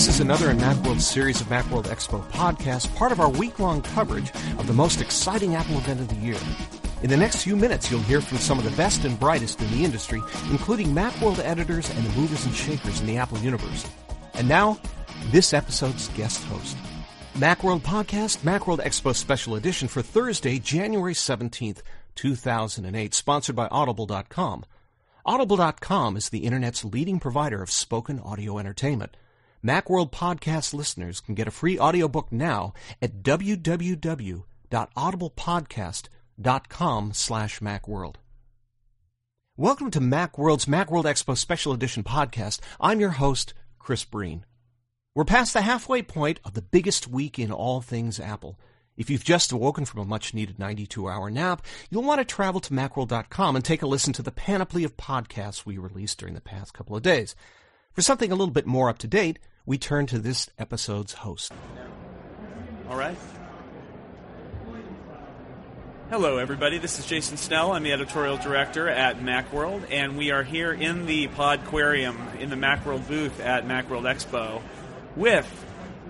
This is another in Macworld's series of Macworld Expo podcasts, part of our week-long coverage of the most exciting Apple event of the year. In the next few minutes, you'll hear from some of the best and brightest in the industry, including Macworld editors and the movers and shakers in the Apple universe. And now, this episode's guest host. Macworld Podcast, Macworld Expo Special Edition for Thursday, January 17th, 2008, sponsored by Audible.com. Audible.com is the Internet's leading provider of spoken audio entertainment. Macworld Podcast listeners can get a free audiobook now at www.audiblepodcast.com slash macworld. Welcome to Macworld's Macworld Expo Special Edition podcast. I'm your host, Chris Breen. We're past the halfway point of the biggest week in all things Apple. If you've just awoken from a much needed 92 hour nap, you'll want to travel to Macworld.com and take a listen to the panoply of podcasts we released during the past couple of days. For something a little bit more up to date, we turn to this episode's host. All right. Hello, everybody. This is Jason Snell. I'm the editorial director at Macworld, and we are here in the Podquarium in the Macworld booth at Macworld Expo with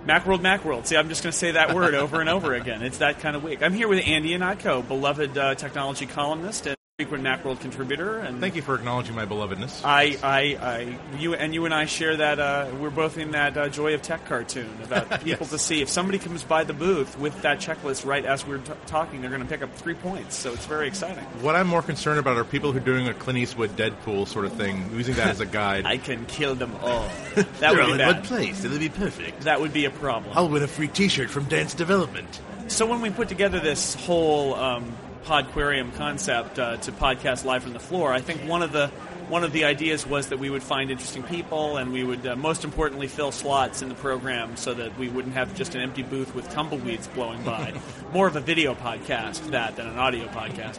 Macworld Macworld. See, I'm just going to say that word over and over again. It's that kind of week. I'm here with Andy Ihnatko, beloved uh, technology columnist and frequent Macworld contributor. And Thank you for acknowledging my belovedness. I, I, I, you and you and I share that. Uh, we're both in that uh, Joy of Tech cartoon about people Yes. to see if somebody comes by the booth with that checklist right as we're t- talking, they're going to pick up three points. So it's very exciting. What I'm more concerned about are people who are doing a Clint Eastwood Deadpool sort of thing, using that as a guide. I can kill them all. That would be bad. place. It'll be perfect. That would be a problem. I'll win a free T-shirt from Dance Development. So when we put together this whole um, Podquarium concept uh, to podcast live from the floor, I think one of the one of the ideas was that we would find interesting people, and we would uh, most importantly fill slots in the program so that we wouldn't have just an empty booth with tumbleweeds blowing by. More of a video podcast that than an audio podcast.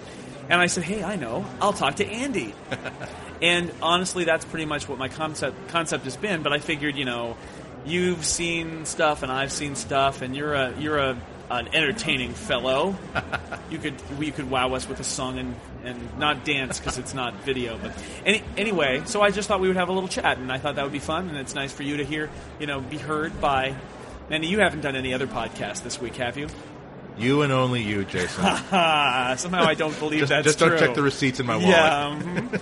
And I said, "Hey, I know. I'll talk to Andy." and honestly, that's pretty much what my concept concept has been. But I figured, you know, you've seen stuff and I've seen stuff, and you're a you're a an entertaining fellow. you could we could wow us with a song and and not dance because it's not video. But any, anyway, so I just thought we would have a little chat, and I thought that would be fun, and it's nice for you to hear, you know, be heard by. Mandy, you haven't done any other podcast this week, have you? You and only you, Jason. Somehow I don't believe just that's just true. don't check the receipts in my wallet. Yeah. mhm.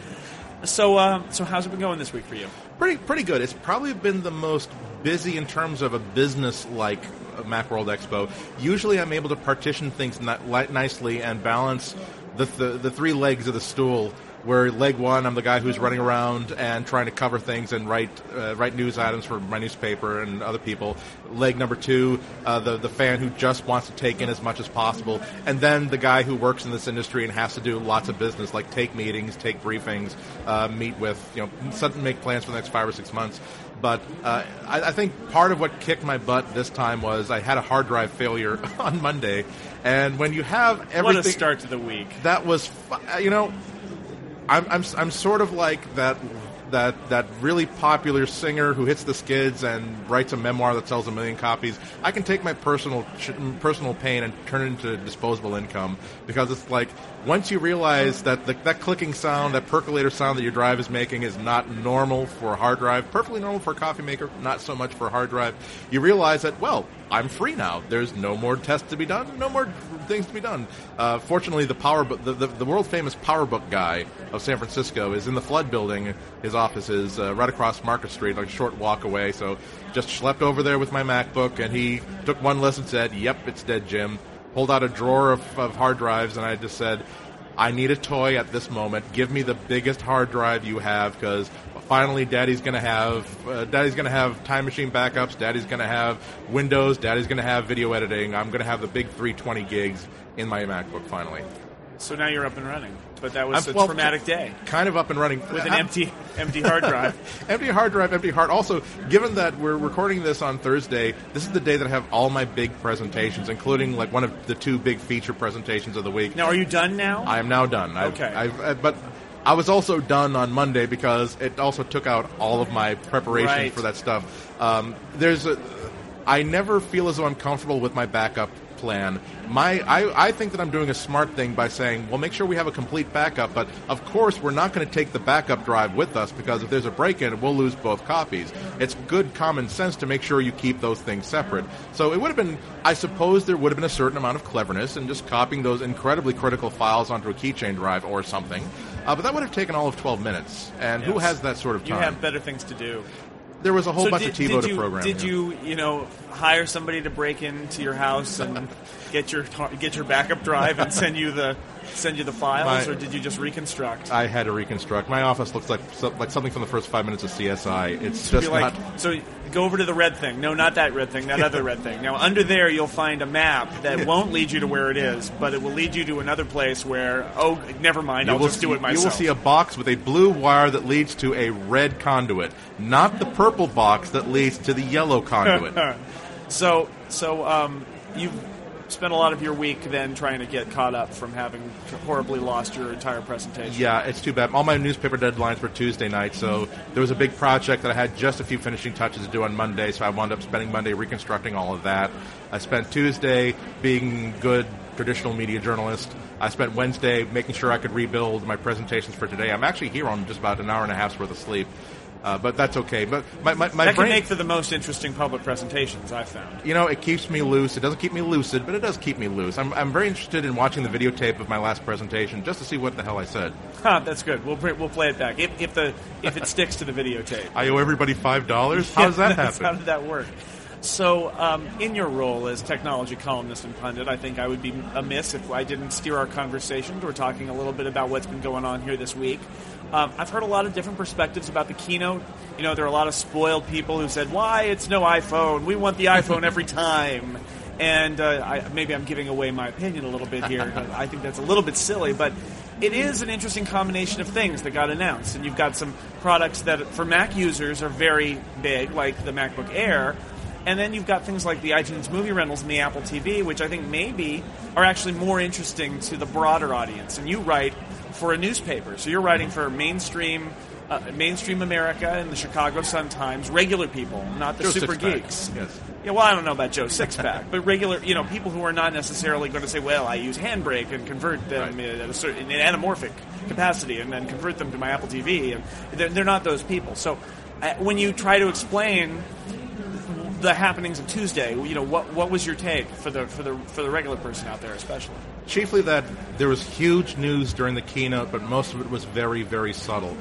So, uh, so how's it been going this week for you? Pretty pretty good. It's probably been the most busy in terms of a business like Macworld Expo. Usually, I'm able to partition things ni- nicely and balance the, the the three legs of the stool. Where leg one, I'm the guy who's running around and trying to cover things and write uh, write news items for my newspaper and other people. Leg number two, uh, the the fan who just wants to take in as much as possible, and then the guy who works in this industry and has to do lots of business, like take meetings, take briefings, uh, meet with you know, suddenly make plans for the next five or six months. But uh, I, I think part of what kicked my butt this time was I had a hard drive failure on Monday, and when you have everything, What a start to the week. that was you know I'm, I'm I'm sort of like that that that really popular singer who hits the skids and writes a memoir that sells a million copies. I can take my personal personal pain and turn it into disposable income because it's like once you realize that the, that clicking sound, that percolator sound that your drive is making is not normal for a hard drive, perfectly normal for a coffee maker, not so much for a hard drive. You realize that well, I'm free now. There's no more tests to be done, no more things to be done. Uh, fortunately, the power book, the, the, the world famous PowerBook guy of San Francisco is in the Flood Building. His office is uh, right across Market Street, like a short walk away. So just schlepped over there with my MacBook, and he took one listen, said, "Yep, it's dead, Jim." Pulled out a drawer of, of hard drives, and I just said, I need a toy at this moment. Give me the biggest hard drive you have because finally Daddy's going to have uh, Daddy's to have time machine backups. Daddy's going to have Windows. Daddy's going to have video editing. I'm going to have the big 320 gigs in my MacBook finally. So now you're up and running. But that was I'm- a well, traumatic day Kind of up and running with an I'm- empty empty hard drive. empty hard drive, empty heart. Also, given that we're recording this on Thursday, this is the day that I have all my big presentations, including like one of the two big feature presentations of the week. Now, are you done now? I am now done. I've, Okay. I've, uh, but I was also done on Monday because it also took out all of my preparation Right. for that stuff. Um, there's a, I never feel as though I'm comfortable with my backup plan. My, I, I think that I'm doing a smart thing by saying, well, make sure we have a complete backup, but of course we're not going to take the backup drive with us because if there's a break-in, we'll lose both copies. It's good common sense to make sure you keep those things separate. So it would have been, I suppose there would have been a certain amount of cleverness in just copying those incredibly critical files onto a keychain drive or something. Uh, but that would have taken all of 12 minutes. And who has that sort of time? You have better things to do. there was a whole So bunch did, of TiVo did you, program. Did yeah. you, you know, hire somebody to break into your house and get your get your backup drive and send you the send you the files, My- or did you just reconstruct? I had to reconstruct. My office looks like so- like something from the first five minutes of CSI. It's just like, not. so go over to the red thing. No, not that red thing. That other red thing. Now under there, you'll find a map that won't lead you to where it is, but it will lead you to another place where. Oh, never mind. You I'll just do it see, myself. you will see a box with a blue wire that leads to a red conduit, not the purple box that leads to the yellow conduit. So, so um, you've spent a lot of your week then trying to get caught up from having horribly lost your entire presentation. Yeah, it's too bad. All my newspaper deadlines were Tuesday night, so there was a big project that I had just a few finishing touches to do on Monday, so I wound up spending Monday reconstructing all of that. I spent Tuesday being good traditional media journalist. I spent Wednesday making sure I could rebuild my presentations for today. I'm actually here on just about an hour and a half's worth of sleep. Uh, but that's okay. But my, my, my that brain, can make for the most interesting public presentations I've found. you know, it keeps me loose. It doesn't keep me lucid, but it does keep me loose. I'm, I'm very interested in watching the videotape of my last presentation just to see what the hell I said. Huh, that's good. We'll we'll play it back if, if the if it sticks to the videotape. I owe everybody five dollars. How does that happen? How did that work? So, um, in your role as technology columnist and pundit, I think I would be amiss if I didn't steer our conversation We're talking a little bit about what's been going on here this week. Um, I've heard a lot of different perspectives about the keynote. You know, there are a lot of spoiled people who said, "Why it's no iPhone? We want the iPhone every time." And uh, I, maybe I'm giving away my opinion a little bit here. I think that's a little bit silly, but it is an interesting combination of things that got announced. And you've got some products that, for Mac users, are very big, like the MacBook Air. And then you've got things like the iTunes movie rentals and the Apple TV, which I think maybe are actually more interesting to the broader audience. And you write for a newspaper, so you're writing for mainstream. Uh, mainstream America and the Chicago Sun Times, regular people, not the Joe super Sixpack, geeks. yes. Yeah, well, I don't know about Joe Sixpack, but regular, you know, people who are not necessarily going to say, "Well, I use Handbrake and convert them Right. a certain in an anamorphic capacity, and then convert them to my Apple TV." And they're, they're not those people. So, uh, when you try to explain the happenings of Tuesday, you know, what what was your take for the for the for the regular person out there, especially? Chiefly that there was huge news during the keynote, but most of it was very, very subtle.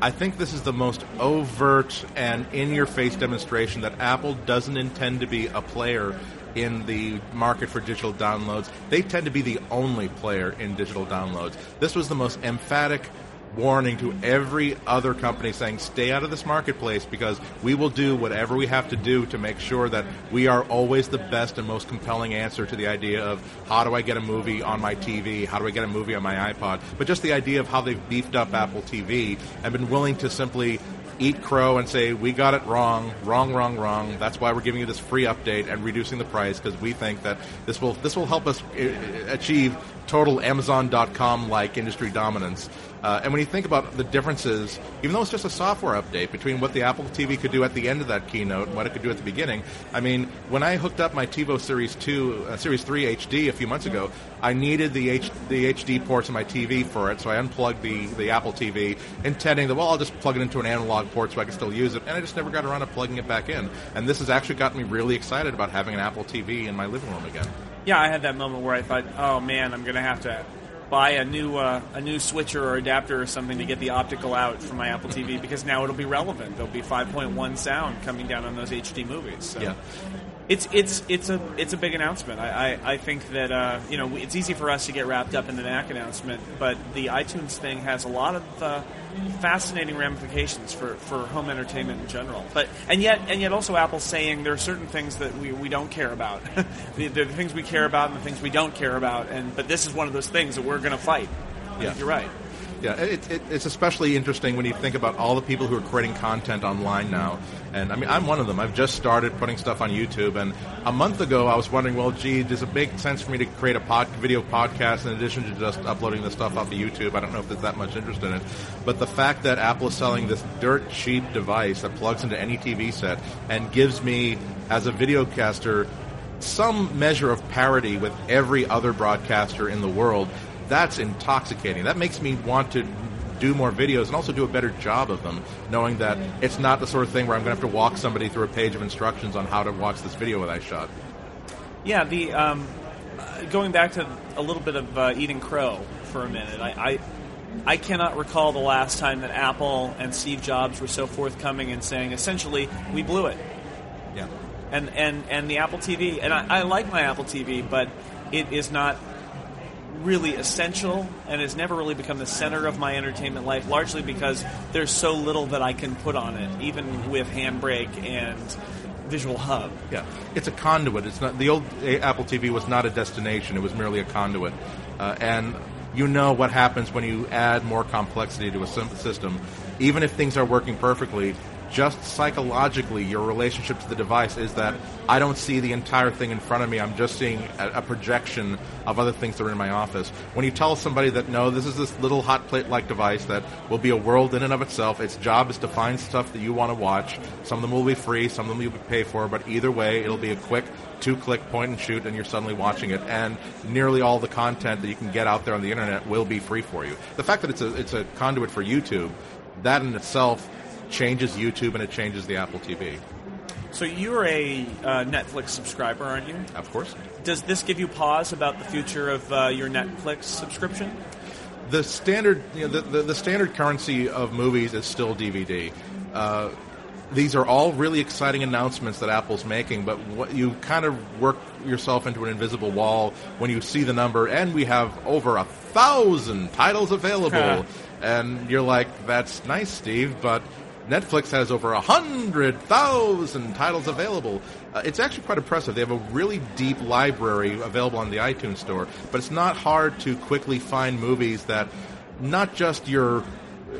I think this is the most overt and in your face demonstration that Apple doesn't intend to be a player in the market for digital downloads. They tend to be the only player in digital downloads. This was the most emphatic warning to every other company saying stay out of this marketplace because we will do whatever we have to do to make sure that we are always the best and most compelling answer to the idea of how do I get a movie on my TV, how do I get a movie on my iPod, but just the idea of how they've beefed up Apple TV and been willing to simply eat crow and say we got it wrong, wrong, wrong, wrong. That's why we're giving you this free update and reducing the price because we think that this will this will help us uh, achieve total Amazon.com like industry dominance. Uh, and when you think about the differences, even though it's just a software update between what the Apple TV could do at the end of that keynote and what it could do at the beginning, I mean, when I hooked up my TiVo Series Two, uh, Series Three HD a few months ago, I needed the H- the HD ports in my TV for it, so I unplugged the the Apple TV, intending that well, I'll just plug it into an analog port so I can still use it, and I just never got around to plugging it back in. And this has actually gotten me really excited about having an Apple TV in my living room again. Yeah, I had that moment where I thought, "Oh man, I'm going to have to buy a new uh, a new switcher or adapter or something to get the optical out from my Apple TV because now it'll be relevant. There'll be 5.1 sound coming down on those HD movies. So Yeah. It's it's it's a it's a big announcement. I, I, I think that uh, you know it's easy for us to get wrapped up in the Mac announcement, but the iTunes thing has a lot of uh, fascinating ramifications for, for home entertainment in general. But and yet and yet also Apple's saying there are certain things that we, we don't care about. the, the things we care about and the things we don't care about. And but this is one of those things that we're going to fight. I Yeah. you're right. Yeah, it, it, it's especially interesting when you think about all the people who are creating content online now. And I mean, I'm one of them. I've just started putting stuff on YouTube, and a month ago I was wondering, well, gee, does it make sense for me to create a pod, video podcast in addition to just uploading the stuff off of YouTube? I don't know if there's that much interest in it. But the fact that Apple is selling this dirt cheap device that plugs into any TV set and gives me, as a videocaster, some measure of parity with every other broadcaster in the world, that's intoxicating. That makes me want to do more videos and also do a better job of them, knowing that it's not the sort of thing where I'm going to have to walk somebody through a page of instructions on how to watch this video that I shot. Yeah, the um, going back to a little bit of uh, eating crow for a minute. I, I I cannot recall the last time that Apple and Steve Jobs were so forthcoming and saying essentially we blew it. Yeah. And and and the Apple TV and I, I like my Apple TV, but it is not really essential and has never really become the center of my entertainment life, largely because there's so little that I can put on it, even with Handbrake and Visual Hub. Yeah, it's a conduit. It's not the old Apple TV was not a destination; it was merely a conduit, uh, and you know what happens when you add more complexity to a system. Even if things are working perfectly, just psychologically, your relationship to the device is that I don't see the entire thing in front of me. I'm just seeing a, a, projection of other things that are in my office. When you tell somebody that no, this is this little hot plate like device that will be a world in and of itself, its job is to find stuff that you want to watch. Some of them will be free, some of them you'll pay for, but either way, it'll be a quick two click point and shoot, and you're suddenly watching it. And nearly all the content that you can get out there on the internet will be free for you. The fact that it's a, it's a conduit for YouTube, that in itself changes YouTube and it changes the Apple TV. So you're a uh, Netflix subscriber, aren't you? Of course. Does this give you pause about the future of uh, your Netflix subscription? The standard, you know, the, the, the, standard currency of movies is still DVD. Uh, these are all really exciting announcements that Apple's making, but what you kind of work yourself into an invisible wall when you see the number, and we have over a thousand titles available, and you're like, "That's nice, Steve," but Netflix has over 100,000 titles available. Uh, it's actually quite impressive. They have a really deep library available on the iTunes Store, but it's not hard to quickly find movies that not just your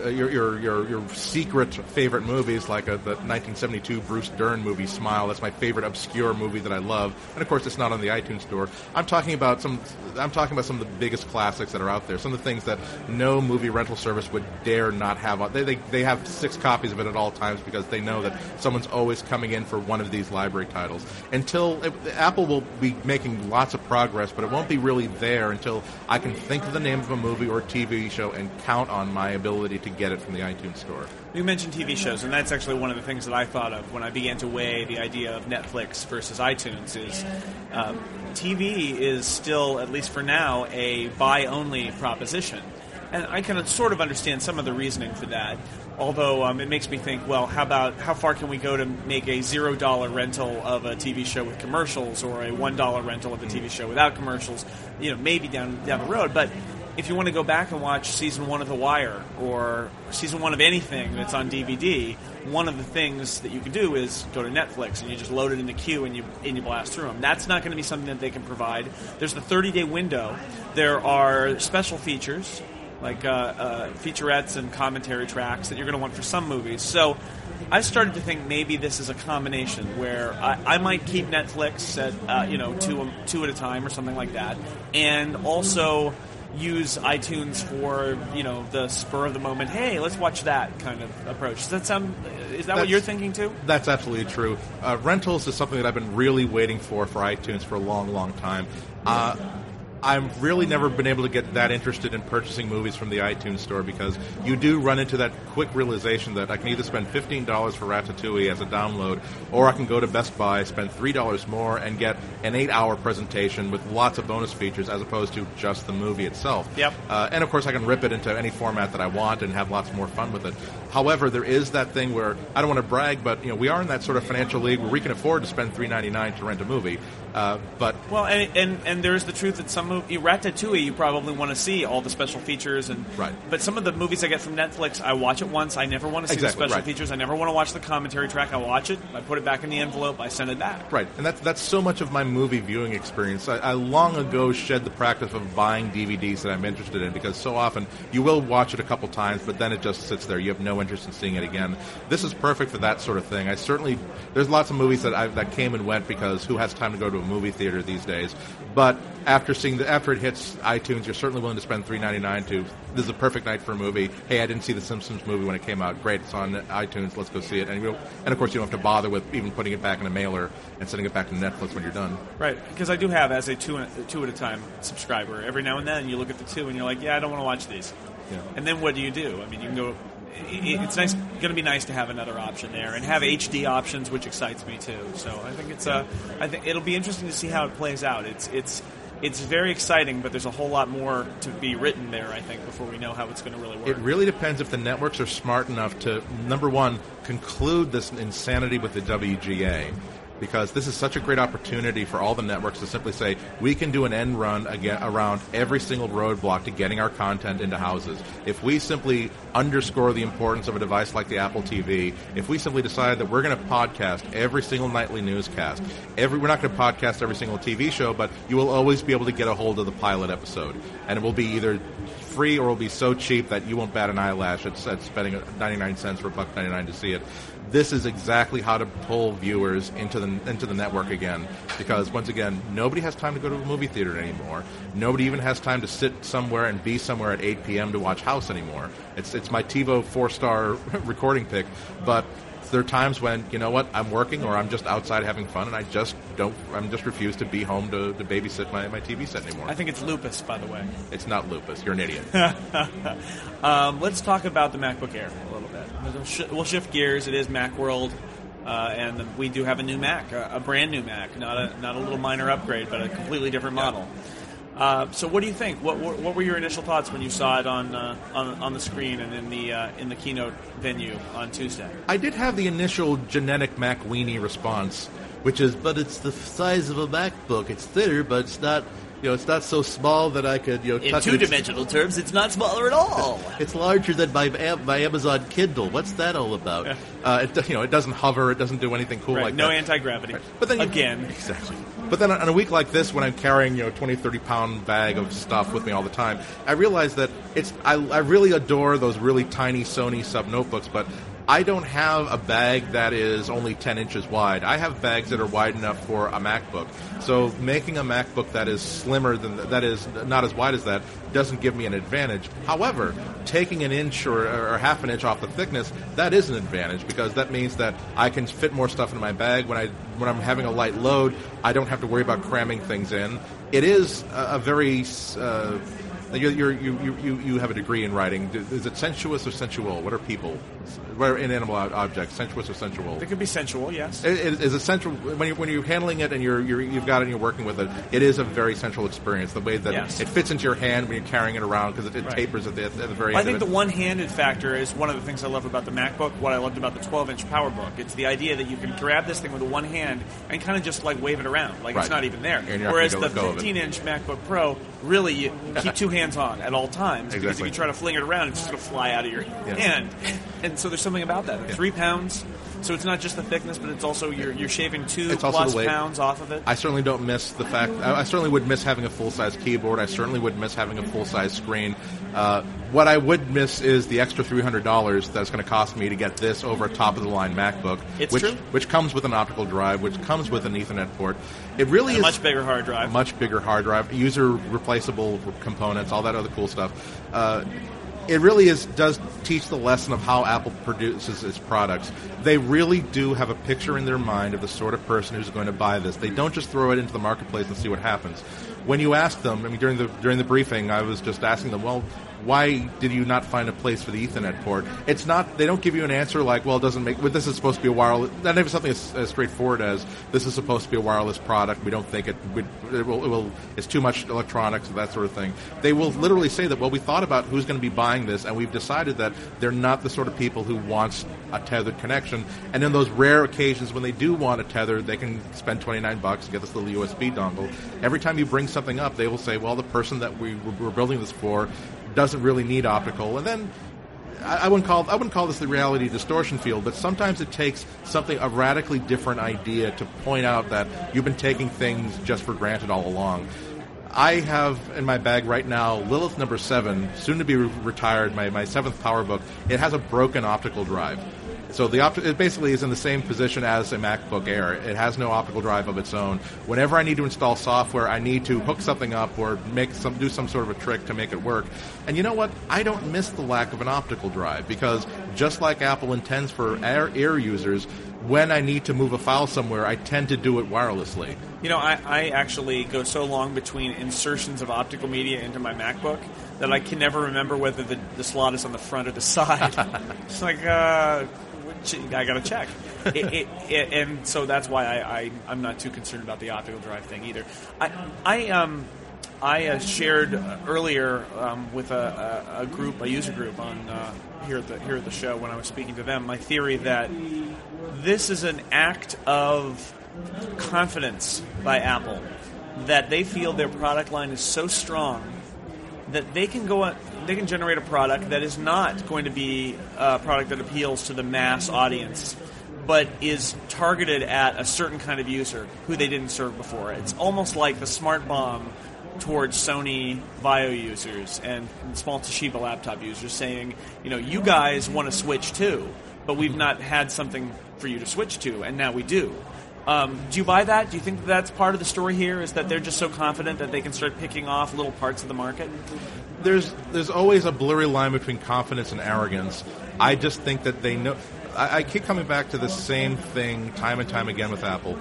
uh, your, your, your your secret favorite movies like a, the 1972 Bruce Dern movie Smile. That's my favorite obscure movie that I love, and of course it's not on the iTunes store. I'm talking about some. I'm talking about some of the biggest classics that are out there. Some of the things that no movie rental service would dare not have. They they they have six copies of it at all times because they know that someone's always coming in for one of these library titles. Until it, Apple will be making lots of progress, but it won't be really there until I can think of the name of a movie or TV show and count on my ability to get it from the iTunes store. You mentioned TV shows, and that's actually one of the things that I thought of when I began to weigh the idea of Netflix versus iTunes. Is um, TV is still, at least for now, a buy-only proposition, and I can sort of understand some of the reasoning for that. Although um, it makes me think, well, how about how far can we go to make a zero dollar rental of a TV show with commercials, or a one dollar rental of a TV show without commercials? You know, maybe down down the road, but if you want to go back and watch season one of The Wire or season one of anything that's on DVD, one of the things that you can do is go to Netflix and you just load it in the queue and you and you blast through them. That's not going to be something that they can provide. There's the 30 day window. There are special features like uh, uh, featurettes and commentary tracks that you're going to want for some movies. So I started to think maybe this is a combination where I, I might keep Netflix at uh, you know two two at a time or something like that, and also use iTunes for you know the spur of the moment. Hey, let's watch that kind of approach. Does that sound? Is that that's, what you're thinking too? That's absolutely true. Uh, rentals is something that I've been really waiting for for iTunes for a long, long time. Uh, I've really never been able to get that interested in purchasing movies from the iTunes store because you do run into that quick realization that I can either spend $15 for Ratatouille as a download, or I can go to Best Buy, spend $3 more, and get an eight hour presentation with lots of bonus features as opposed to just the movie itself. Yep. Uh, and of course, I can rip it into any format that I want and have lots more fun with it. However, there is that thing where I don't want to brag, but you know we are in that sort of financial league where we can afford to spend $3.99 to rent a movie. Uh, but well, and, and and there's the truth that some movie Ratatouille you probably want to see all the special features and right. But some of the movies I get from Netflix, I watch it once. I never want to see exactly, the special right. features. I never want to watch the commentary track. I watch it. I put it back in the envelope. I send it back. Right, and that's that's so much of my movie viewing experience. I, I long ago shed the practice of buying DVDs that I'm interested in because so often you will watch it a couple times, but then it just sits there. You have no interest in seeing it again. This is perfect for that sort of thing. I certainly there's lots of movies that I, that came and went because who has time to go to a movie theater these days. But after seeing the after it hits iTunes, you're certainly willing to spend three ninety nine to. This is a perfect night for a movie. Hey, I didn't see the Simpsons movie when it came out. Great, it's on iTunes. Let's go see it. And and of course you don't have to bother with even putting it back in a mailer and sending it back to Netflix when you're done. Right, because I do have as a two two at a time subscriber. Every now and then you look at the two and you're like, yeah, I don't want to watch these. Yeah. And then what do you do? I mean, you can go. It's nice, going to be nice to have another option there and have HD options, which excites me too. So I think it's uh, I think it'll be interesting to see how it plays out. It's it's it's very exciting, but there's a whole lot more to be written there. I think before we know how it's going to really work. It really depends if the networks are smart enough to number one conclude this insanity with the WGA because this is such a great opportunity for all the networks to simply say we can do an end run again around every single roadblock to getting our content into houses. If we simply underscore the importance of a device like the Apple TV, if we simply decide that we're going to podcast every single nightly newscast, every we're not going to podcast every single TV show, but you will always be able to get a hold of the pilot episode, and it will be either free or it will be so cheap that you won't bat an eyelash at, at spending 99 cents for a buck 99 to see it this is exactly how to pull viewers into the into the network again. Because once again, nobody has time to go to a movie theater anymore. Nobody even has time to sit somewhere and be somewhere at 8 p.m. to watch House anymore. It's it's my TiVo four star recording pick, but there are times when you know what I'm working or I'm just outside having fun and I just don't I'm just refuse to be home to, to babysit my, my TV set anymore. I think it's lupus, by the way. It's not lupus. You're an idiot. um, let's talk about the MacBook Air a little bit. We'll shift gears. It is MacWorld. Uh, and we do have a new Mac, a, a, brand new Mac, not a not a little minor upgrade, but a completely different model. Uh, so, what do you think? What, what, what, were your initial thoughts when you saw it on uh, on, on the screen and in the uh, in the keynote venue on Tuesday? I did have the initial genetic Mac weenie response, which is, but it's the size of a MacBook. It's thinner, but it's not. You know, it's not so small that I could, you know, in two-dimensional terms, it's not smaller at all. it's larger than my my Amazon Kindle. What's that all about? Uh, it, you know, it doesn't hover. It doesn't do anything cool right. like no that. No anti gravity. Right. But then again, exactly. But then on a week like this, when I'm carrying you know 20, 30 pound bag of stuff with me all the time, I realize that it's I, I really adore those really tiny Sony sub notebooks, but I don't have a bag that is only 10 inches wide. I have bags that are wide enough for a MacBook. So making a MacBook that is slimmer than that is not as wide as that doesn't give me an advantage. However, taking an inch or, or half an inch off the thickness, that is an advantage because that means that I can fit more stuff in my bag when I when I'm having a light load. I don't have to worry about cramming things in. It is a, a very uh, you're, you're, you you you have a degree in writing. Is it sensuous or sensual? What are people? What are inanimate objects? Sensuous or sensual? It can be sensual. Yes. It, it is a sensual when you when you're handling it and you're, you're you've got it and you're working with it. It is a very sensual experience. The way that yes. it fits into your hand when you're carrying it around because it, it right. tapers at the, at the very. I think the one-handed factor is one of the things I love about the MacBook. What I loved about the 12-inch PowerBook. It's the idea that you can grab this thing with one hand and kind of just like wave it around, like right. it's not even there. Whereas the 15-inch MacBook Pro, really, you keep two hands on at all times exactly. because if you try to fling it around, it's just going to fly out of your yeah. hand. And so there's something about that. Yeah. Three pounds. So it's not just the thickness, but it's also you're, you're shaving two it's plus pounds off of it. I certainly don't miss the fact. I, I certainly would miss having a full size keyboard. I certainly would miss having a full size screen. Uh, what I would miss is the extra three hundred dollars that's going to cost me to get this over a top of the line MacBook, it's which true. which comes with an optical drive, which comes with an Ethernet port. It really and is much bigger hard drive, much bigger hard drive, user replaceable components, all that other cool stuff. Uh, it really is does teach the lesson of how Apple produces its products. They really do have a picture in their mind of the sort of person who's going to buy this. They don't just throw it into the marketplace and see what happens. When you ask them, I mean, during the during the briefing, I was just asking them, well, why did you not find a place for the Ethernet port? It's not. They don't give you an answer like, well, it doesn't make. Well, this is supposed to be a wireless. Not even something as, as, straightforward as this is supposed to be a wireless product. We don't think it. We, it, will, it will. It's too much electronics and that sort of thing. They will literally say that. Well, we thought about who's going to be buying this, and we've decided that they're not the sort of people who wants a tethered connection. And in those rare occasions when they do want a tether, they can spend twenty nine bucks and get this little USB dongle. Every time you bring something up, they will say, well, the person that we were building this for doesn't really need optical. And then I, wouldn't call I wouldn't call this the reality distortion field, but sometimes it takes something a radically different idea to point out that you've been taking things just for granted all along. I have in my bag right now Lilith number seven, soon to be re- retired, my, my seventh power book. It has a broken optical drive. So the opt- it basically is in the same position as a MacBook Air. It has no optical drive of its own. Whenever I need to install software, I need to hook something up or make some do some sort of a trick to make it work. And you know what? I don't miss the lack of an optical drive because just like Apple intends for Air, Air users, when I need to move a file somewhere, I tend to do it wirelessly. You know, I, I actually go so long between insertions of optical media into my MacBook that I can never remember whether the, the slot is on the front or the side. it's like, uh, I got to check. it, it, it, and so that's why I, I, I'm not too concerned about the optical drive thing either. I, I um, I uh, shared earlier um, with a, a, a, group, a user group on uh, here at the here at the show when I was speaking to them, my theory that this is an act of confidence by Apple that they feel their product line is so strong that they can go they can generate a product that is not going to be a product that appeals to the mass audience but is targeted at a certain kind of user who they didn't serve before. It's almost like the smart bomb towards Sony VAIO users and small Toshiba laptop users saying, you know, you guys want to switch too, but we've not had something for you to switch to, and now we do. Um, do you buy that? Do you think that that's part of the story here? Is that they're just so confident that they can start picking off little parts of the market? There's there's always a blurry line between confidence and arrogance. I just think that they know. I, I keep coming back to the same thing time and time again with Apple.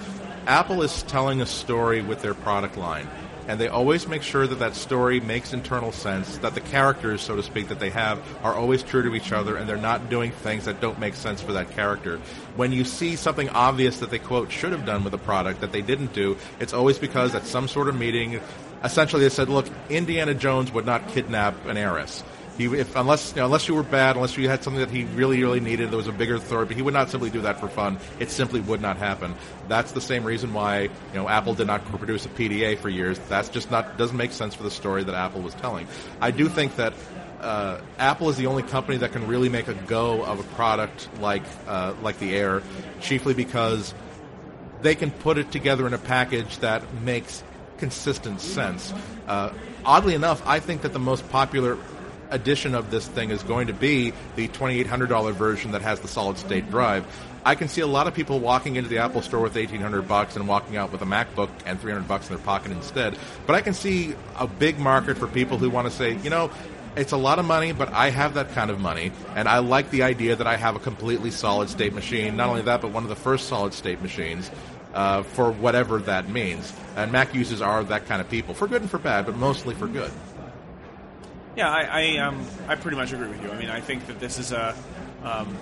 Apple is telling a story with their product line and they always make sure that that story makes internal sense, that the characters, so to speak, that they have are always true to each other, and they're not doing things that don't make sense for that character. When you see something obvious that they, quote, should have done with a product that they didn't do, it's always because at some sort of meeting, essentially they said, look, Indiana Jones would not kidnap an heiress. He, if, unless you know, unless you were bad, unless you had something that he really really needed, there was a bigger story. But he would not simply do that for fun. It simply would not happen. That's the same reason why you know Apple did not produce a PDA for years. That's just not doesn't make sense for the story that Apple was telling. I do think that uh, Apple is the only company that can really make a go of a product like uh, like the Air, chiefly because they can put it together in a package that makes consistent sense. Uh, oddly enough, I think that the most popular edition of this thing is going to be the $2,800 version that has the solid state drive. I can see a lot of people walking into the Apple store with 1800 bucks and walking out with a MacBook and 300 bucks in their pocket instead. But I can see a big market for people who want to say, you know, it's a lot of money, but I have that kind of money, and I like the idea that I have a completely solid state machine. Not only that, but one of the first solid state machines. Uh, for whatever that means. And Mac users are that kind of people, for good and for bad, but mostly for good. Yeah, I I, um, I pretty much agree with you. I mean, I think that this is a um,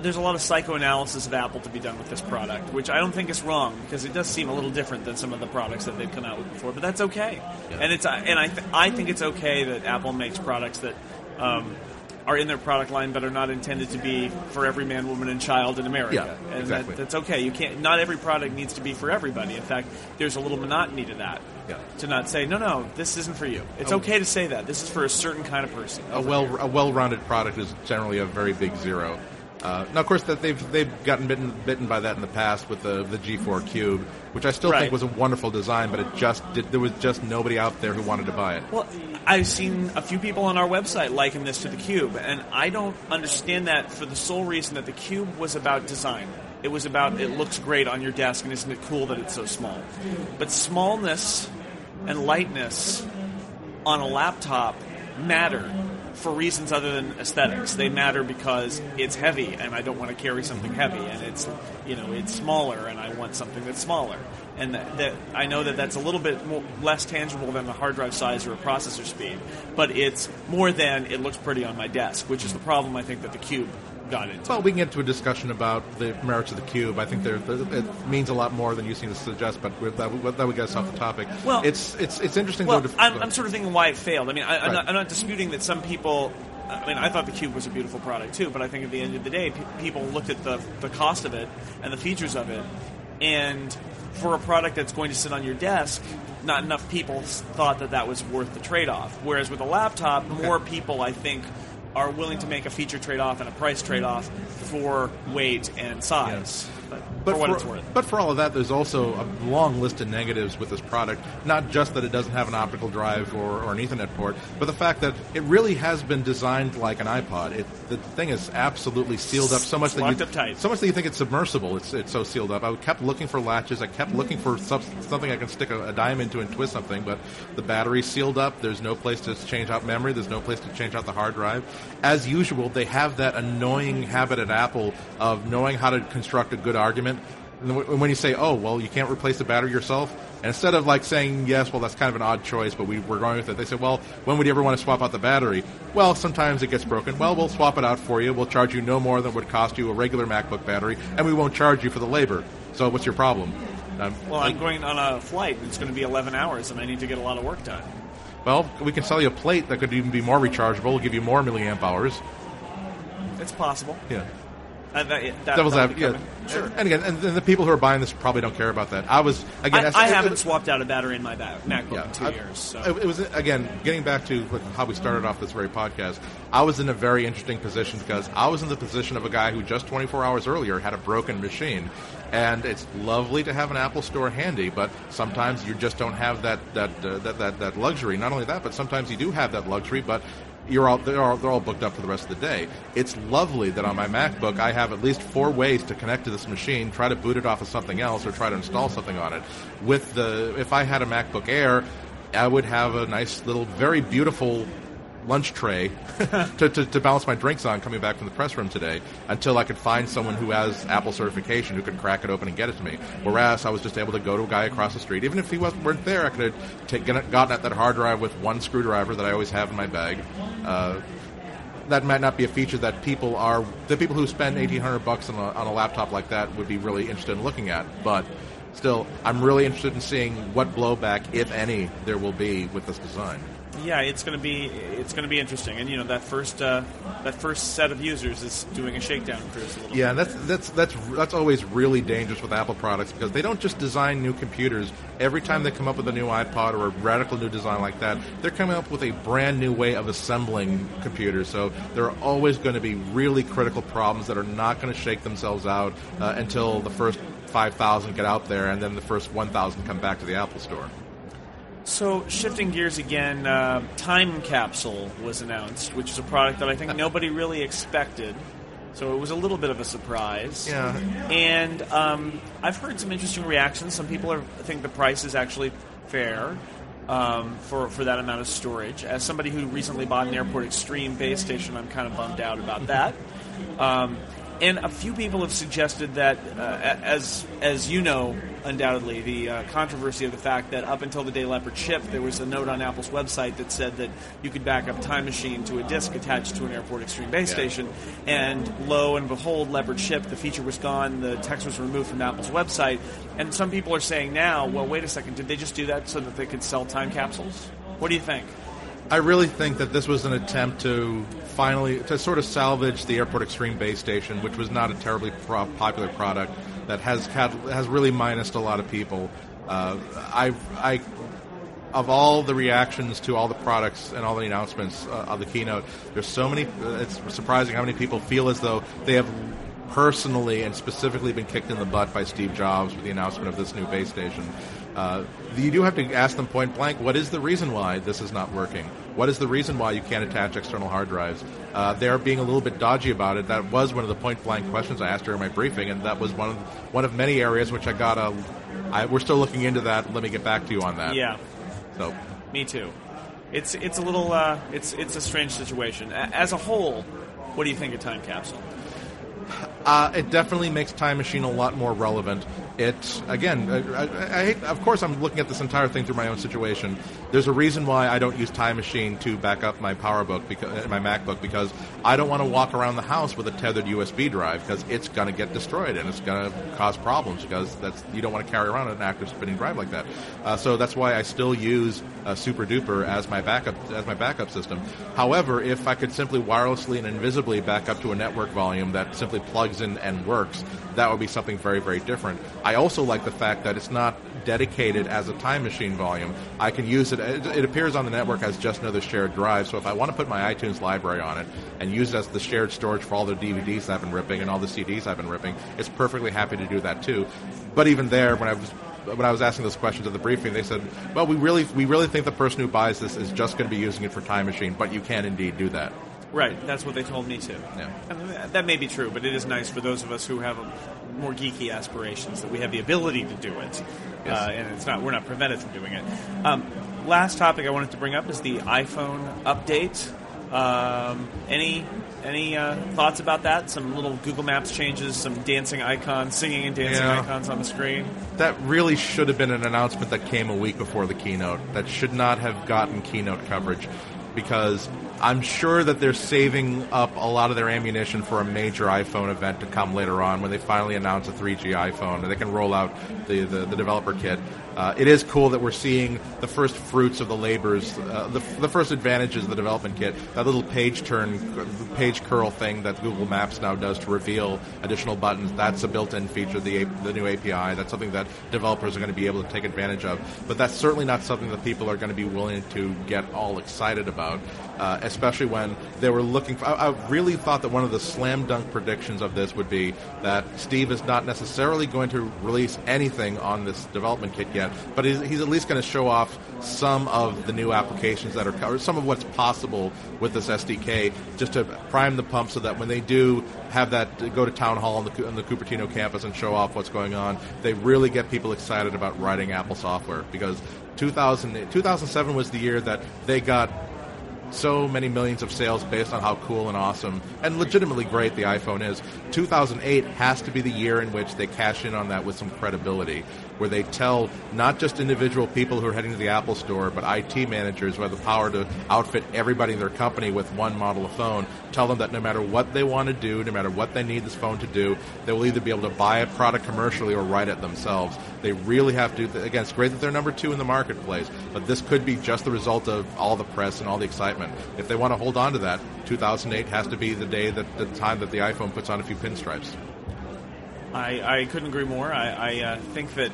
there's a lot of psychoanalysis of Apple to be done with this product, which I don't think is wrong because it does seem a little different than some of the products that they've come out with before. But that's okay, yeah. and it's and I th- I think it's okay that Apple makes products that. Um, are in their product line but are not intended to be for every man, woman, and child in America. Yeah, and exactly. that, that's okay. You can't. Not every product needs to be for everybody. In fact, there's a little monotony to that. Yeah. To not say no, no, this isn't for you. It's oh. okay to say that. This is for a certain kind of person. A well here. a well-rounded product is generally a very big zero. Uh, now, of course, that they've they've gotten bitten bitten by that in the past with the the G4 Cube, which I still right. think was a wonderful design, but it just did, there was just nobody out there who wanted to buy it. Well, I've seen a few people on our website liken this to the Cube, and I don't understand that for the sole reason that the Cube was about design. It was about it looks great on your desk, and isn't it cool that it's so small? But smallness and lightness on a laptop matter for reasons other than aesthetics. They matter because it's heavy, and I don't want to carry something heavy, and it's you know it's smaller, and I want something that's smaller. And that, that I know that that's a little bit more, less tangible than the hard drive size or a processor speed, but it's more than it looks pretty on my desk, which is the problem I think that the Cube got into. Well, we can get to a discussion about the merits of the cube. I think there, it means a lot more than you seem to suggest, but that, that would get us off the topic. Well, it's it's it's interesting. Well, though, I'm, I'm, sort of thinking why it failed. I mean, I, am right. not, I'm not disputing that some people. I mean, I thought the Cube was a beautiful product too, but I think at the end of the day, people looked at the the cost of it and the features of it, and for a product that's going to sit on your desk, not enough people thought that that was worth the trade off. Whereas with a laptop, okay. more people, I think, are willing to make a feature trade off and a price trade off for weight and size. But, But for what for, it's worth. but for all of that, there's also a long list of negatives with this product. Not just that it doesn't have an optical drive or, or an Ethernet port, but the fact that it really has been designed like an iPod. It, the thing is absolutely sealed up so much It's that you up tight. so much that you think it's submersible. It's it's so sealed up. I kept looking for latches. I kept looking for sub- something I can stick a, a dime into and twist something, but the battery's sealed up. There's no place to change out memory. There's no place to change out the hard drive. As usual, they have that annoying habit at Apple of knowing how to construct a good argument. And when you say, "Oh, well, you can't replace the battery yourself," and instead of like saying, "Yes, well, that's kind of an odd choice, but we, we're going with it," they say, "Well, when would you ever want to swap out the battery?" Well, sometimes it gets broken. Well, we'll swap it out for you. We'll charge you no more than would cost you a regular MacBook battery, and we won't charge you for the labor. So, what's your problem? Um, Well, I'm going on a flight. It's going to be 11 hours, and I need to get a lot of work done. Well, we can sell you a plate that could even be more rechargeable, we'll give you more milliamp hours. It's possible. Yeah. Uh, that, that, Devil's advocate. Yeah. Sure. And again, and, and the people who are buying this probably don't care about that. I was again. I, I it- haven't it- swapped out a battery in my ba- MacBook Yeah, in two I- years. So. It, it was again getting back to how we started off this very podcast. I was in a very interesting position because I was in the position of a guy who just 24 hours earlier had a broken machine, and it's lovely to have an Apple Store handy, but sometimes you just don't have that that uh, that, that that luxury. Not only that, but sometimes you do have that luxury, but you're all they're, all they're all booked up for the rest of the day. It's lovely that on my MacBook I have at least four ways to connect to this machine, try to boot it off of something else, or try to install something on it. With the if I had a MacBook Air, I would have a nice little, very beautiful lunch tray to, to, to balance my drinks on coming back from the press room today until I could find someone who has Apple certification who could crack it open and get it to me. Whereas I was just able to go to a guy across the street. Even if he wasn't weren't there, I could have taken it, gotten at that hard drive with one screwdriver that I always have in my bag. Uh, that might not be a feature that people are the people who spend eighteen hundred bucks on a, on a laptop like that would be really interested in looking at. But still, I'm really interested in seeing what blowback, if any, there will be with this design. Yeah, it's going to be it's going to be interesting, and you know that first uh, that first set of users is doing a shakedown cruise a little. Yeah, and that's that's that's that's always really dangerous with Apple products because they don't just design new computers. Every time they come up with a new iPod or a radical new design like that, they're coming up with a brand new way of assembling computers. So there are always going to be really critical problems that are not going to shake themselves out uh, until the first 5,000 get out there, and then the first 1,000 come back to the Apple Store. So shifting gears again, uh, Time Capsule was announced, which is a product that I think nobody really expected. So it was a little bit of a surprise. Yeah. And um, I've heard some interesting reactions. Some people are, think the price is actually fair um, for for that amount of storage. As somebody who recently bought an Airport Extreme base station, I'm kind of bummed out about that. Um, and a few people have suggested that, uh, as as you know, undoubtedly, the uh, controversy of the fact that up until the day Leopard shipped, there was a note on Apple's website that said that you could back up Time Machine to a disk attached to an Airport Extreme base Yeah. station, and lo and behold, Leopard shipped. The feature was gone. The text was removed from Apple's website, and some people are saying now, well, wait a second, did they just do that so that they could sell time capsules? What do you think? I really think that this was an attempt to finally to sort of salvage the Airport Extreme base station, which was not a terribly pro- popular product that has had has really minused a lot of people. Uh, I I of all the reactions to all the products and all the announcements uh, of the keynote, there's so many. Uh, it's surprising how many people feel as though they have personally and specifically been kicked in the butt by Steve Jobs with the announcement of this new base station. Uh, you do have to ask them point blank, what is the reason why this is not working? What is the reason why you can't attach external hard drives? Uh, they're being a little bit dodgy about it. That was one of the point blank questions I asked during my briefing, and that was one of one of many areas which I got a. I, we're still looking into that. Let me get back to you on that. Yeah, So me too. It's it's a little uh, it's it's a strange situation. As a whole, what do you think of Time Capsule? Uh, it definitely makes Time Machine a lot more relevant. It again, I, I, I hate. Of course, I'm looking at this entire thing through my own situation. There's a reason why I don't use Time Machine to back up my PowerBook, because my MacBook, because I don't want to walk around the house with a tethered USB drive because it's going to get destroyed and it's going to cause problems because that's you don't want to carry around an active spinning drive like that. Uh, so that's why I still use uh, Super Duper as my backup as my backup system. However, if I could simply wirelessly and invisibly back up to a network volume that simply plugs in and works, that would be something very very different. I also like the fact that it's not dedicated as a time machine volume. I can use it. It, appears on the network as just another shared drive. So if I want to put my iTunes library on it and use it as the shared storage for all the DVDs I've been ripping and all the CDs I've been ripping, it's perfectly happy to do that too. But even there, when I was when I was asking those questions at the briefing, they said, "Well, we really we really think the person who buys this is just going to be using it for Time Machine, but you can indeed do that." Right, that's what they told me too. Yeah. And that may be true, but it is nice for those of us who have more geeky aspirations that we have the ability to do it, Yes. uh, and it's not we're not prevented from doing it. Um, last topic I wanted to bring up is the iPhone update. Um, any any uh, thoughts about that? Some little Google Maps changes, some dancing icons, singing and dancing Yeah. icons on the screen. That really should have been an announcement that came a week before the keynote. That should not have gotten keynote coverage because I'm sure that they're saving up a lot of their ammunition for a major iPhone event to come later on when they finally announce a 3G iPhone and they can roll out the, the, the developer kit. Uh, it is cool that we're seeing the first fruits of the labors, uh, the, the first advantages of the development kit. That little page turn, page curl thing that Google Maps now does to reveal additional buttons. That's a built-in feature of the, the new API. That's something that developers are going to be able to take advantage of. But that's certainly not something that people are going to be willing to get all excited about, uh, especially when they were looking for. I, I really thought that one of the slam dunk predictions of this would be that Steve is not necessarily going to release anything on this development kit yet, but he's, he's at least going to show off some of the new applications that are covered, some of what's possible with this SDK, just to prime the pump so that when they do have that go to town hall on the, on the Cupertino campus and show off what's going on, they really get people excited about writing Apple software because 2000, 2007 was the year that they got so many millions of sales based on how cool and awesome and legitimately great the iPhone is. 2008 has to be the year in which they cash in on that with some credibility, where they tell not just individual people who are heading to the Apple store, but IT managers who have the power to outfit everybody in their company with one model of phone, tell them that no matter what they want to do, no matter what they need this phone to do, they will either be able to buy a product commercially or write it themselves. They really have to. Again, it's great that they're number two in the marketplace, but this could be just the result of all the press and all the excitement. If they want to hold on to that, 2008 has to be the day that the time that the iPhone puts on a few pinstripes. I, I couldn't agree more. I, I uh, think that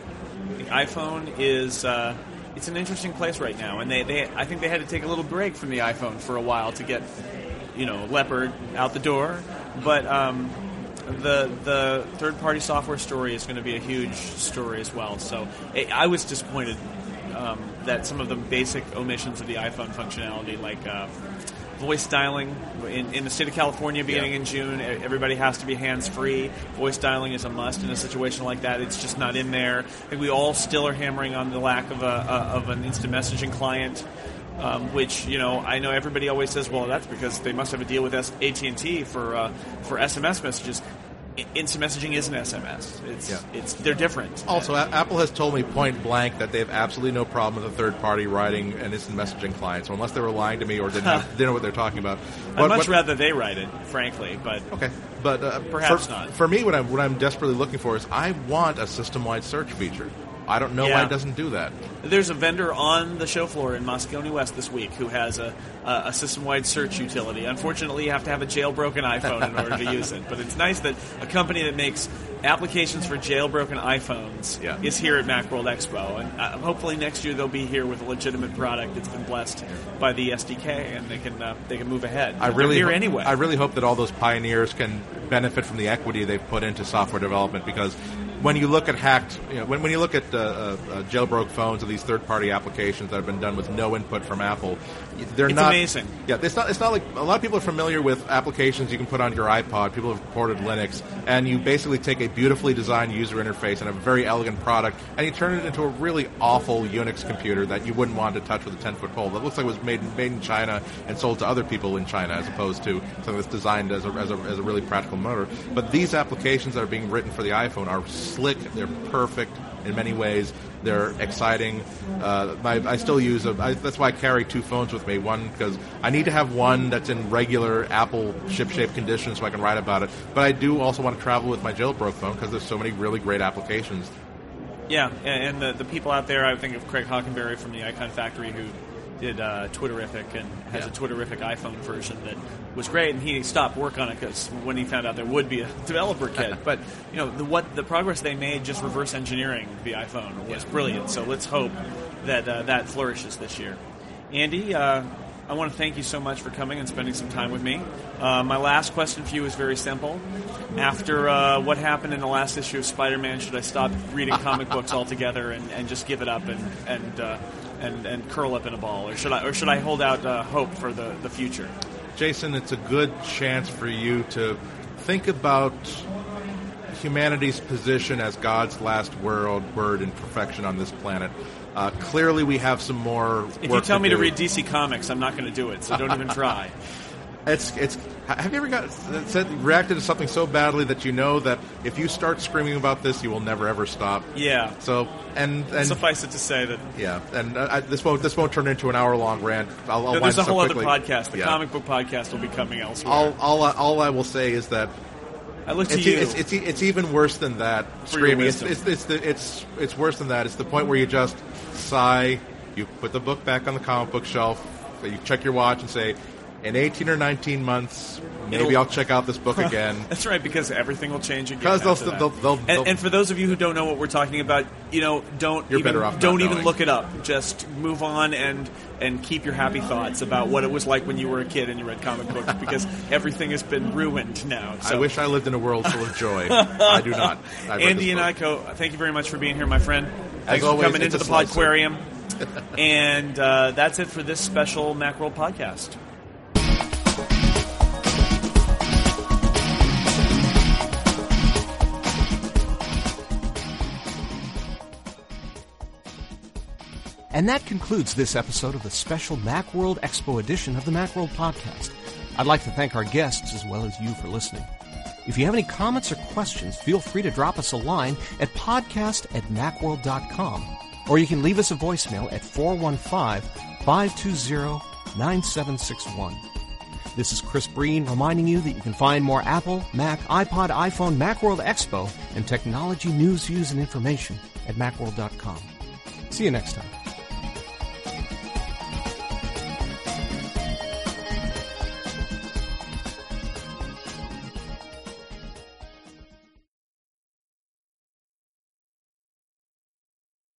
the iPhone is uh, it's an interesting place right now, and they, they I think they had to take a little break from the iPhone for a while to get you know Leopard out the door, but. Um, the the third party software story is going to be a huge story as well. So I I was disappointed um, that some of the basic omissions of the iPhone functionality, like uh, voice dialing in, in the state of California beginning Yeah. in June, everybody has to be hands free. Voice dialing is a must in a situation like that. It's just not in there. I think we all still are hammering on the lack of a, a of an instant messaging client. Um, which you know, I know everybody always says, "Well, that's because they must have a deal with AT and T for uh, for SMS messages." Instant messaging isn't SMS. It's Yeah. it's they're different. Also, A- Apple has told me point blank that they have absolutely no problem with a third party writing an instant messaging client. So unless they were lying to me or didn't, have, didn't know what they're talking about, I'd much what- rather they write it, frankly. But Okay, but uh, Perhaps for, not. For me, what I'm what I'm desperately looking for is I want a system wide search feature. I don't know why it doesn't do that. There's a vendor on the show floor in Moscone West this week who has a, a, a system-wide search utility. Unfortunately, you have to have a jailbroken iPhone in order to use it. But it's nice that a company that makes applications for jailbroken iPhones Yeah. is here at MacWorld Expo, and uh, hopefully next year they'll be here with a legitimate product that's been blessed by the SDK, and they can uh, they can move ahead. I really here ho- anyway. I really hope that all those pioneers can benefit from the equity they've put into software development because when you look at hacked, you know, when, when you look at uh, uh, uh, jailbroke phones or these third-party applications that have been done with no input from Apple, they're It's not amazing. Yeah, it's not. It's not like a lot of people are familiar with applications you can put on your iPod. People have ported Linux, and you basically take a beautifully designed user interface and a very elegant product, and you turn it into a really awful Unix computer that you wouldn't want to touch with a ten-foot pole. That looks like it was made made in China and sold to other people in China, as opposed to something that's designed as a, as a, as a really practical motor. But these applications that are being written for the iPhone are slick. They're perfect in many ways. They're exciting. Uh, my, I still use that's why I carry two phones with me. One because I need to have one that's in regular Apple ship-shape condition so I can write about it. But I do also want to travel with my jailbroke phone because there's so many really great applications. Yeah, and and the, the people out there, I think of Craig Hockenberry from the Icon Factory, who did uh, Twitterrific and has Yeah. a Twitterrific iPhone version that was great, and he stopped work on it because when he found out there would be a developer kit. but you know the what the progress they made just reverse engineering the iPhone was brilliant. So let's hope that uh, that flourishes this year. Andy, uh, I want to thank you so much for coming and spending some time with me. Uh, my last question for you is very simple. After uh, what happened in the last issue of Spider-Man, should I stop reading comic books altogether and, and just give it up and and, uh, and and curl up in a ball, or should I or should I hold out uh, hope for the, the future? Jason, it's a good chance for you to think about humanity's position as God's last word, word in perfection on this planet. Uh, clearly, we have some more. If you tell me to read DC Comics, I'm not going to do it. So don't even try. It's it's. Have you ever got said, reacted to something so badly that you know that if you start screaming about this, you will never ever stop? Yeah. So and and Suffice it to say that yeah, and uh, I, this won't this won't turn into an hour long rant. I'll, I'll there's a whole other podcast. The Yeah. comic book podcast will be coming elsewhere. All all I- all I will say is that I look to it's, you. it's, it's it's even worse than that. For Screaming. It's, it's it's the, it's it's worse than that. It's the point where you just sigh. You put the book back on the comic book shelf. You check your watch and say, "In 18 or 19 months, maybe It'll- I'll check out this book again." That's right, because everything will change again. 'Cause they'll- they'll- they'll- and, they'll- and for those of you who don't know what we're talking about, you know, don't You're even, better off don't even knowing. look it up. Just move on and and keep your happy thoughts about what it was like when you were a kid and you read comic books, because everything has been ruined now. So. I wish I lived in a world full of joy. I do not. I Andy and. Iko, thank you very much for being here, my friend. Thanks always, for coming into the. Podquarium. and uh, that's it for this special Macworld podcast. And that concludes this episode of the special Macworld Expo edition of the Macworld Podcast. I'd like to thank our guests as well as you for listening. If you have any comments or questions, feel free to drop us a line at podcast at macworld.com, or you can leave us a voicemail at 415-520-9761. This is Chris Breen reminding you that you can find more Apple, Mac, iPod, iPhone, Macworld Expo, and technology news, views, and information at macworld.com. See you next time.